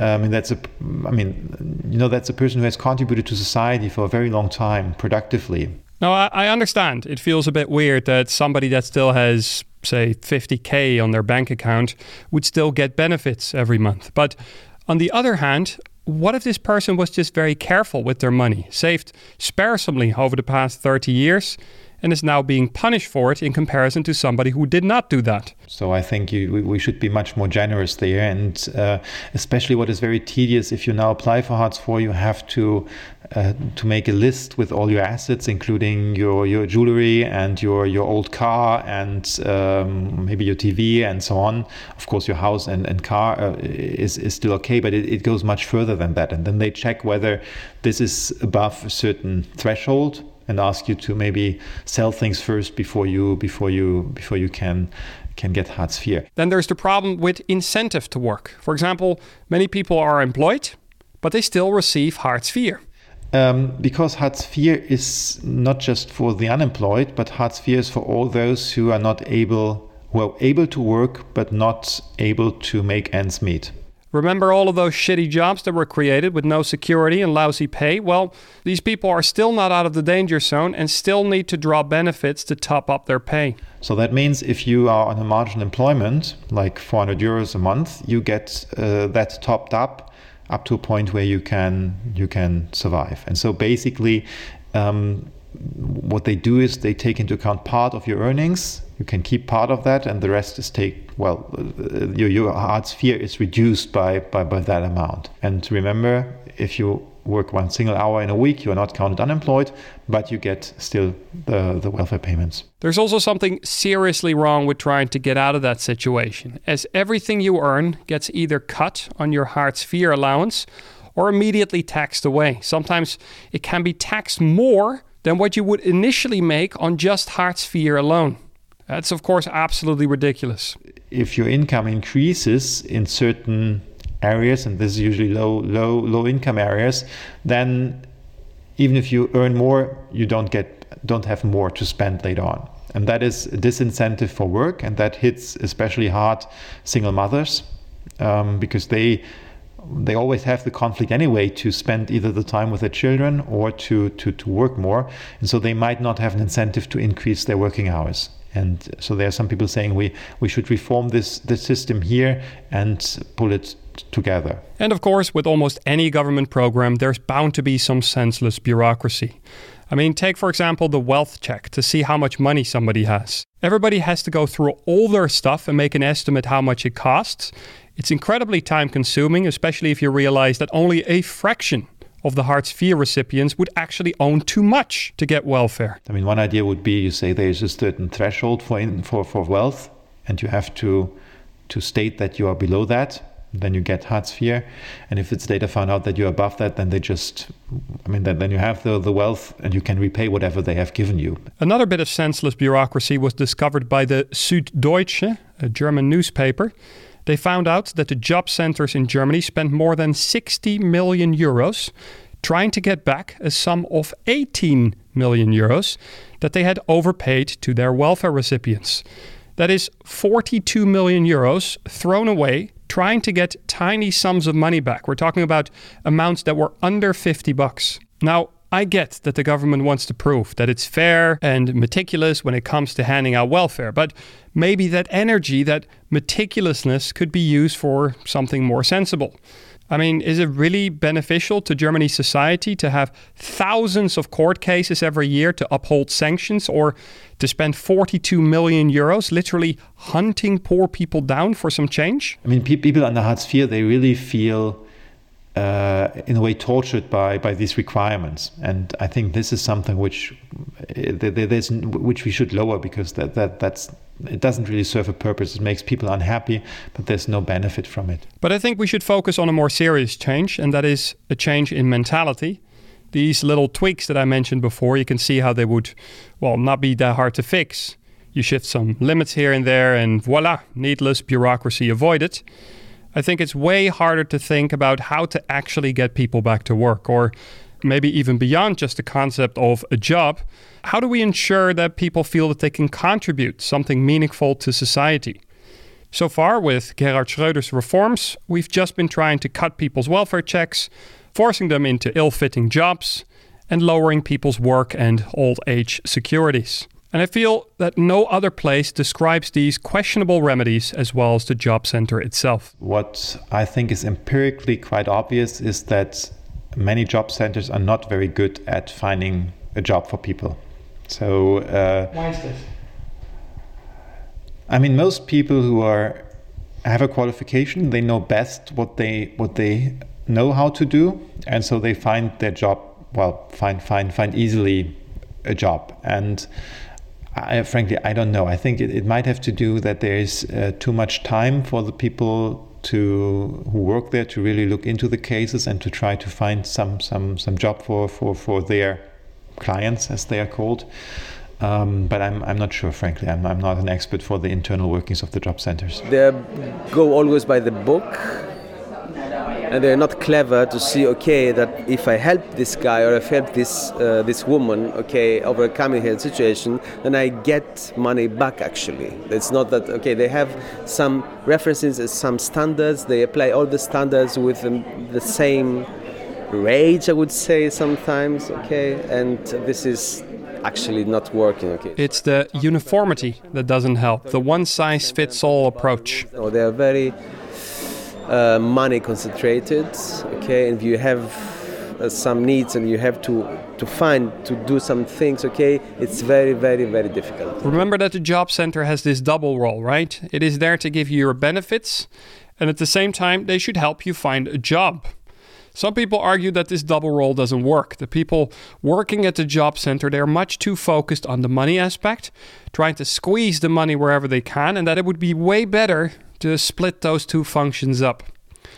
I mean, that's a, I mean, you know, that's a person who has contributed to society for a very long time productively. No, I, I understand. It feels a bit weird that somebody that still has, say, 50K on their bank account would still get benefits every month. But on the other hand, what if this person was just very careful with their money, saved sparsomely over the past 30 years, and is now being punished for it in comparison to somebody who did not do that? So I think you, we, should be much more generous there, and uh, especially what is very tedious. If you now apply for Hartz IV, you have to uh, to make a list with all your assets, including your your jewelry and your your old car and um, maybe your TV and so on. Of course, your house and and car uh, is is still okay, but it, it goes much further than that. And then they check whether this is above a certain threshold and ask you to maybe sell things first before you before you before you can can get Hartz IV. Then there's the problem with incentive to work. For example, many people are employed, but they still receive Hartz IV. Um, because Hartz IV is not just for the unemployed, but Hartz IV is for all those who are not able, who are able to work but not able to make ends meet. Remember all of those shitty jobs that were created with no security and lousy pay? Well, these people are still not out of the danger zone and still need to draw benefits to top up their pay. So that means if you are on a marginal employment, like 400 euros a month, you get uh, that topped up up to a point where you can you can survive. And so basically, um, what they do is they take into account part of your earnings. You can keep part of that, and the rest is take well. Uh, your your Hartz IV is reduced by, by by that amount. And remember, if you work one single hour in a week, you are not counted unemployed, but you get still the, the welfare payments. There's also something seriously wrong with trying to get out of that situation, as everything you earn gets either cut on your Hartz IV allowance or immediately taxed away. Sometimes it can be taxed more than what you would initially make on just Hartz IV alone. That's, of course, absolutely ridiculous. If your income increases in certain areas, and this is usually low, low, low income areas, then even if you earn more, you don't get, don't have more to spend later on. And that is a disincentive for work, and that hits especially hard single mothers um, because they they always have the conflict anyway to spend either the time with their children or to, to, to work more. And so they might not have an incentive to increase their working hours. And so there are some people saying we, we should reform this, this system here and pull it together. And of course, with almost any government program, there's bound to be some senseless bureaucracy. I mean, take for example the wealth check to see how much money somebody has. Everybody has to go through all their stuff and make an estimate how much it costs. It's incredibly time consuming, especially if you realize that only a fraction of the Hartz IV recipients would actually own too much to get welfare. I mean, one idea would be you say there's a certain threshold for, in, for, for wealth, and you have to, to state that you are below that then you get Hartz IV. And if it's later found out that you're above that, then they just, I mean, then, then you have the, the wealth and you can repay whatever they have given you. Another bit of senseless bureaucracy was discovered by the Süddeutsche, a German newspaper. They found out that the job centers in Germany spent more than 60 million euros trying to get back a sum of 18 million euros that they had overpaid to their welfare recipients. That is 42 million euros thrown away trying to get tiny sums of money back. We're talking about amounts that were under 50 bucks. Now, I get that the government wants to prove that it's fair and meticulous when it comes to handing out welfare, but maybe that energy, that meticulousness, could be used for something more sensible. I mean, is it really beneficial to Germany's society to have thousands of court cases every year to uphold sanctions or to spend 42 million euros literally hunting poor people down for some change? I mean, pe- people under Hartz IV, they really feel uh, in a way tortured by by these requirements, and I think this is something which uh, which we should lower because that that that's it doesn't really serve a purpose. It makes people unhappy, but there's no benefit from it. But I think we should focus on a more serious change, and that is a change in mentality. These little tweaks that I mentioned before, you can see how they would, well, not be that hard to fix. You shift some limits here and there, and voila, needless bureaucracy avoided. I think it's way harder to think about how to actually get people back to work, or maybe even beyond just the concept of a job how do we ensure that people feel that they can contribute something meaningful to society? So far, with Gerhard Schröder's reforms, we've just been trying to cut people's welfare checks, forcing them into ill fitting jobs, and lowering people's work and old age securities. And I feel that no other place describes these questionable remedies as well as the job center itself. What I think is empirically quite obvious is that many job centers are not very good at finding a job for people. So uh, why is this? I mean, most people who are have a qualification, they know best what they what they know how to do, and so they find their job. Well, find find find easily a job and. I, frankly, I don't know. I think it, it might have to do that there is uh, too much time for the people to who work there to really look into the cases and to try to find some some some job for for for their clients, as they are called. Um, but I'm, I'm not sure, frankly. I'm, I'm not an expert for the internal workings of the job centers. They go always by the book, and they're not clever to see, okay, that if I help this guy or I help this uh, this woman, okay, overcoming her situation, then I get money back. Actually, it's not that okay. They have some references, some standards. They apply all the standards with the same rage, I would say sometimes, okay, and this is actually not working. Okay. It's the uniformity that doesn't help, the one size fits all approach. So they are very uh, money concentrated, okay, and you have uh, some needs and you have to to find to do some things okay it's very very very difficult remember that the job center has this double role right it is there to give you your benefits and at the same time they should help you find a job some people argue that this double role doesn't work. The people working at the job center, they're much too focused on the money aspect, trying to squeeze the money wherever they can, and that it would be way better to split those two functions up.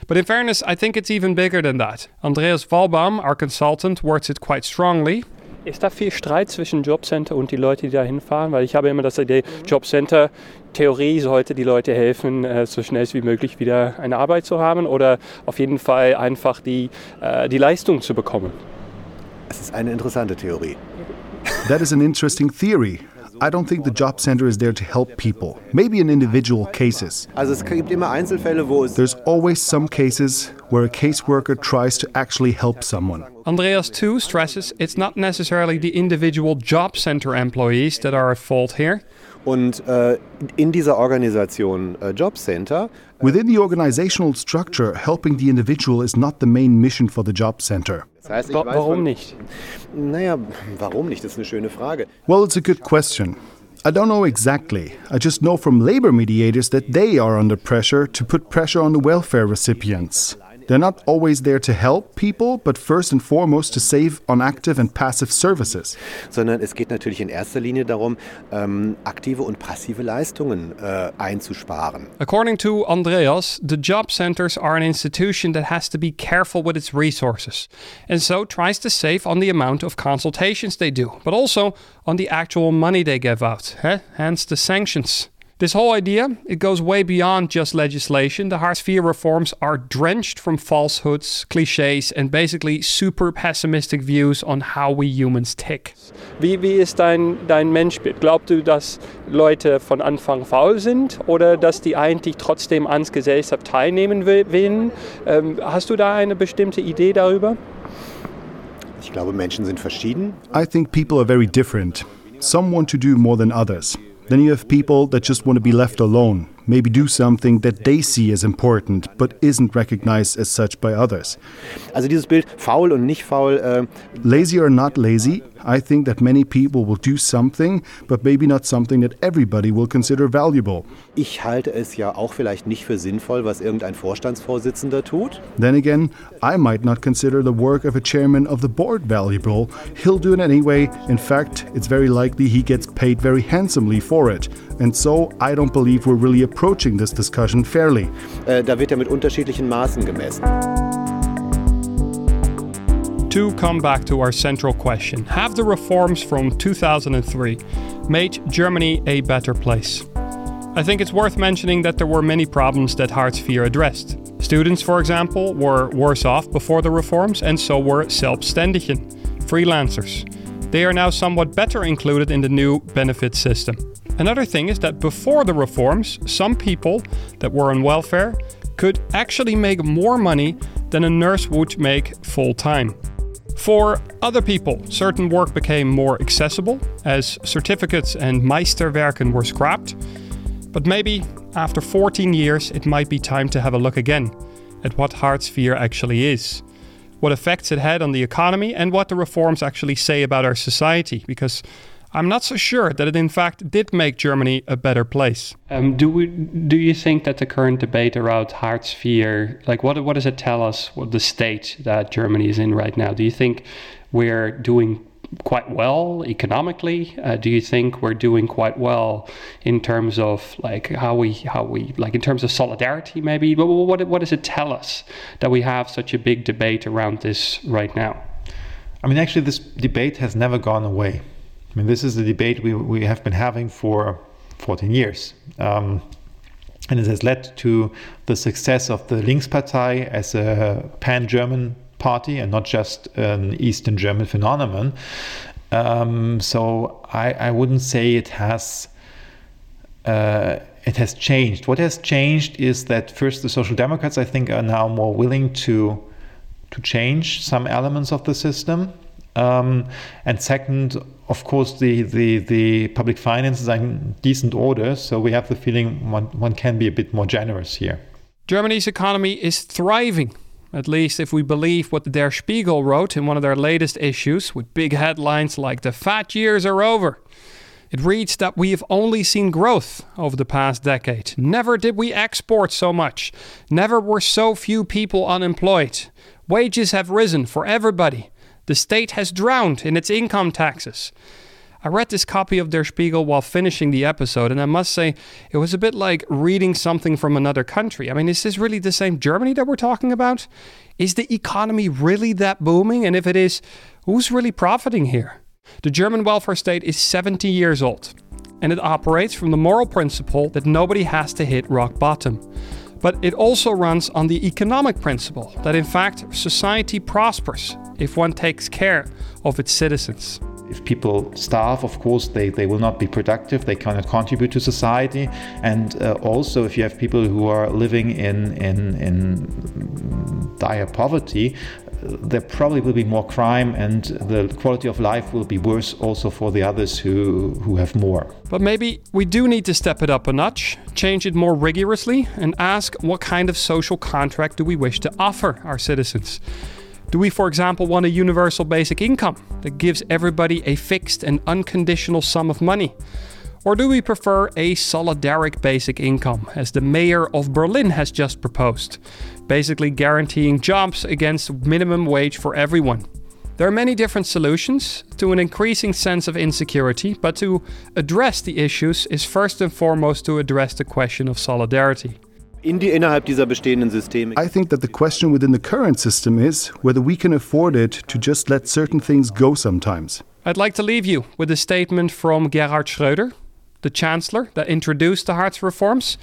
But in fairness, I think it's even bigger than that. Andreas Walbaum, our consultant, words it quite strongly. Ist da viel Streit zwischen Jobcenter und die Leute, die da hinfahren? Weil ich habe immer das Idee, Jobcenter, Theorie sollte die Leute helfen, äh, so schnell wie möglich wieder eine Arbeit zu haben oder auf jeden Fall einfach die, äh, die Leistung zu bekommen. Es ist eine interessante Theorie. That is an interesting theory. I don't think the job center is there to help people. Maybe in individual cases. Also es gibt immer Einzelfälle, wo es There's always some cases where a caseworker tries to actually help someone. Andreas too stresses it's not necessarily the individual job center employees that are at fault here. Und äh, in dieser Organisation äh, Jobcenter äh, Within the organizational structure, helping the individual is not the main mission for the job center. Das heißt, ich Wa weiß warum nicht? Naja, warum nicht? Das ist eine schöne Frage. Well, it's a good question. I don't know exactly. I just know from labor mediators that they are under pressure to put pressure on the welfare recipients. They're not always there to help people, but first and foremost to save on active and passive services. Sondern es geht natürlich in erster Linie darum, ähm, aktive und passive Leistungen äh, einzusparen. According to Andreas, the job centers are an institution that has to be careful with its resources and so tries to save on the amount of consultations they do, but also on the actual money they give out, eh? hence the sanctions. This whole idea, it goes way beyond just legislation. The Hartz IV reforms are drenched from falsehoods, cliches, and basically super pessimistic views on how we humans tick. Wie, wie ist dein, dein Menschbild? Glaubst du, dass Leute von Anfang faul sind oder dass die eigentlich trotzdem ans Gesellschaft teilnehmen will- wollen? Ähm, hast du da eine bestimmte Idee darüber? Ich glaube, Menschen sind verschieden. I think people are very different. Some want to do more than others. Then you have people that just want to be left alone, maybe do something that they see as important, but isn't recognized as such by others. Also dieses Bild faul und nicht faul. Äh, Lazy or not lazy, I think that many people will do something, but maybe not something that everybody will consider valuable. ich halte es ja auch vielleicht nicht für sinnvoll, was irgendein Vorstandsvorsitzender tut. Then again, I might not consider the work of a chairman of the board valuable. He'll do it anyway. In fact, it's very likely he gets paid very handsomely for it. And so I don't believe we're really approaching this discussion fairly. Äh, da wird ja mit unterschiedlichen Maßen gemessen. To come back to our central question Have the reforms from 2003 made Germany a better place? I think it's worth mentioning that there were many problems that Hartz IV addressed. Students, for example, were worse off before the reforms, and so were Selbstständigen, freelancers. They are now somewhat better included in the new benefit system. Another thing is that before the reforms, some people that were on welfare could actually make more money than a nurse would make full time. For other people, certain work became more accessible as certificates and Meisterwerken were scrapped. But maybe after 14 years, it might be time to have a look again at what Hartz IV actually is, what effects it had on the economy, and what the reforms actually say about our society. Because I'm not so sure that it in fact did make Germany a better place. Um, do we, do you think that the current debate around Hartz IV, like what what does it tell us? What the state that Germany is in right now? Do you think we're doing quite well economically? Uh, do you think we're doing quite well in terms of like how we how we like in terms of solidarity? Maybe what what, what does it tell us that we have such a big debate around this right now? I mean, actually, this debate has never gone away. I mean, this is a debate we, we have been having for 14 years. Um, and it has led to the success of the Linkspartei as a pan German party and not just an Eastern German phenomenon. Um, so I, I wouldn't say it has. Uh, it has changed. What has changed is that first the Social Democrats, I think, are now more willing to to change some elements of the system. Um, and second, of course, the, the, the public finances are in decent order, so we have the feeling one, one can be a bit more generous here. Germany's economy is thriving, at least if we believe what Der Spiegel wrote in one of their latest issues, with big headlines like The Fat Years Are Over. It reads that we have only seen growth over the past decade. Never did we export so much. Never were so few people unemployed. Wages have risen for everybody. The state has drowned in its income taxes. I read this copy of Der Spiegel while finishing the episode, and I must say, it was a bit like reading something from another country. I mean, is this really the same Germany that we're talking about? Is the economy really that booming? And if it is, who's really profiting here? The German welfare state is 70 years old, and it operates from the moral principle that nobody has to hit rock bottom. But it also runs on the economic principle that, in fact, society prospers if one takes care of its citizens. if people starve, of course, they, they will not be productive, they cannot contribute to society. And uh, also, if you have people who are living in, in, in dire poverty, there probably will be more crime and the quality of life will be worse also for the others who, who have more. But maybe we do need to step it up a notch, change it more rigorously, and ask what kind of social contract do we wish to offer our citizens? Do we, for example, want a universal basic income that gives everybody a fixed and unconditional sum of money? Or do we prefer a solidaric basic income, as the mayor of Berlin has just proposed, basically guaranteeing jobs against minimum wage for everyone? There are many different solutions to an increasing sense of insecurity, but to address the issues is first and foremost to address the question of solidarity. in die, innerhalb dieser bestehenden Systeme. I think that the question within the current system is whether we can afford it to just let certain things go sometimes. I'd like to leave you with a statement from Gerhard Schröder, the chancellor that introduced the Hartz reforms.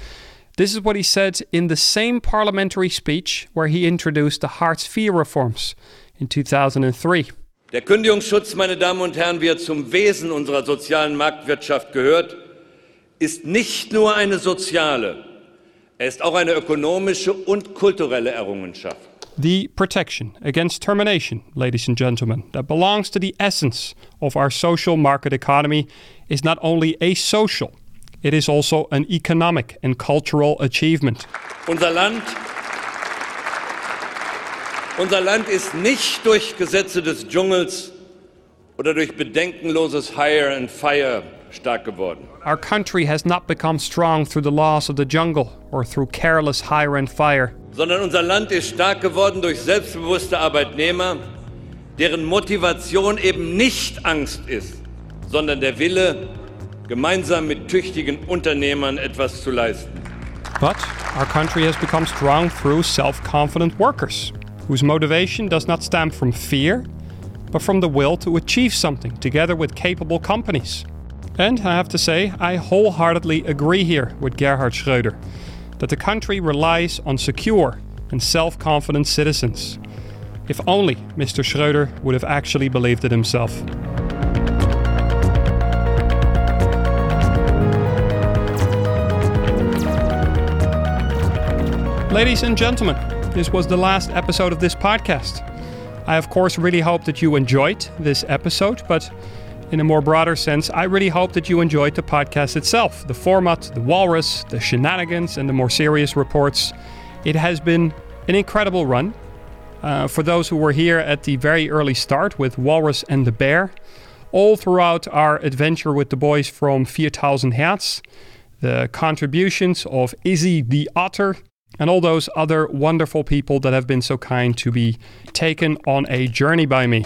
This is what he said in the same parliamentary speech where he introduced the Hartz IV reforms in 2003. Der Kündigungsschutz, meine Damen und Herren, wie er zum Wesen unserer sozialen Marktwirtschaft gehört, ist nicht nur eine soziale, er ist auch eine ökonomische und kulturelle Errungenschaft. The protection against termination, ladies and gentlemen, that belongs to the essence of our social market economy is not only a social, it is also an economic and cultural achievement. Unser Land, unser Land ist nicht durch Gesetze des Dschungels oder durch bedenkenloses Hire and Fire stark geworden. Our country has not become strong through the laws of the jungle or through careless hire and fire. sondern unser Land ist stark geworden durch selbstbewusste Arbeitnehmer, deren Motivation eben nicht Angst ist, sondern der Wille, gemeinsam mit tüchtigen Unternehmern etwas zu leisten. But our country has become strong through self confident workers, whose motivation does not stem from fear, but from the will to achieve something together with capable companies. And I have to say, I wholeheartedly agree here with Gerhard Schröder that the country relies on secure and self confident citizens. If only Mr. Schröder would have actually believed it himself. Ladies and gentlemen, this was the last episode of this podcast. I, of course, really hope that you enjoyed this episode, but in a more broader sense, I really hope that you enjoyed the podcast itself the format, the walrus, the shenanigans, and the more serious reports. It has been an incredible run. Uh, for those who were here at the very early start with Walrus and the Bear, all throughout our adventure with the boys from 4000 Hertz, the contributions of Izzy the Otter, and all those other wonderful people that have been so kind to be taken on a journey by me.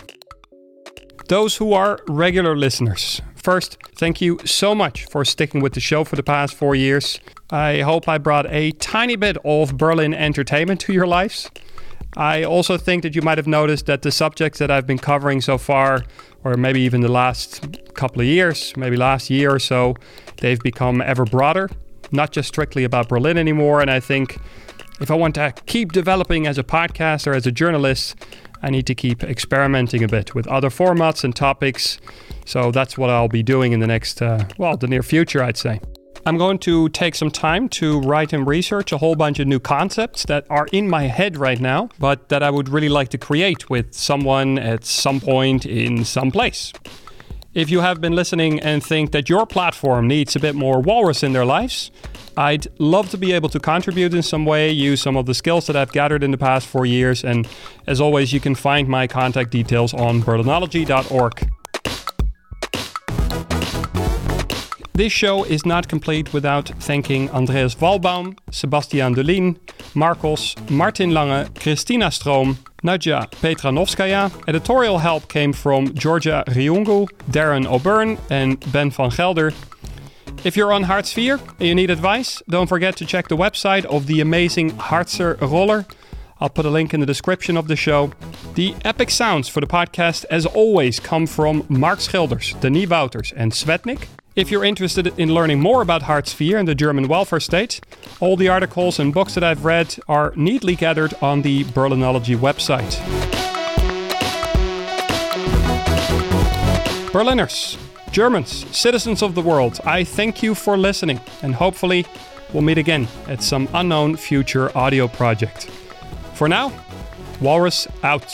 Those who are regular listeners, first, thank you so much for sticking with the show for the past four years. I hope I brought a tiny bit of Berlin entertainment to your lives. I also think that you might have noticed that the subjects that I've been covering so far, or maybe even the last couple of years, maybe last year or so, they've become ever broader, not just strictly about Berlin anymore. And I think if I want to keep developing as a podcaster, as a journalist, I need to keep experimenting a bit with other formats and topics. So that's what I'll be doing in the next, uh, well, the near future, I'd say. I'm going to take some time to write and research a whole bunch of new concepts that are in my head right now, but that I would really like to create with someone at some point in some place. If you have been listening and think that your platform needs a bit more walrus in their lives, I'd love to be able to contribute in some way, use some of the skills that I've gathered in the past four years, and as always, you can find my contact details on berlinology.org. This show is not complete without thanking Andreas Walbaum, Sebastian Dullien, Marcos, Martin Lange, Christina Stroom, Nadja Petranovskaya. Editorial help came from Georgia Riungu, Darren O'Byrne, and Ben van Gelder. If you're on Hartz IV and you need advice, don't forget to check the website of the amazing Hartzer Roller. I'll put a link in the description of the show. The epic sounds for the podcast, as always, come from Mark Schilders, Denis Wouters, and Svetnik. If you're interested in learning more about Hartz IV and the German welfare state, all the articles and books that I've read are neatly gathered on the Berlinology website. Berliners, Germans, citizens of the world, I thank you for listening, and hopefully we'll meet again at some unknown future audio project. For now, Walrus out.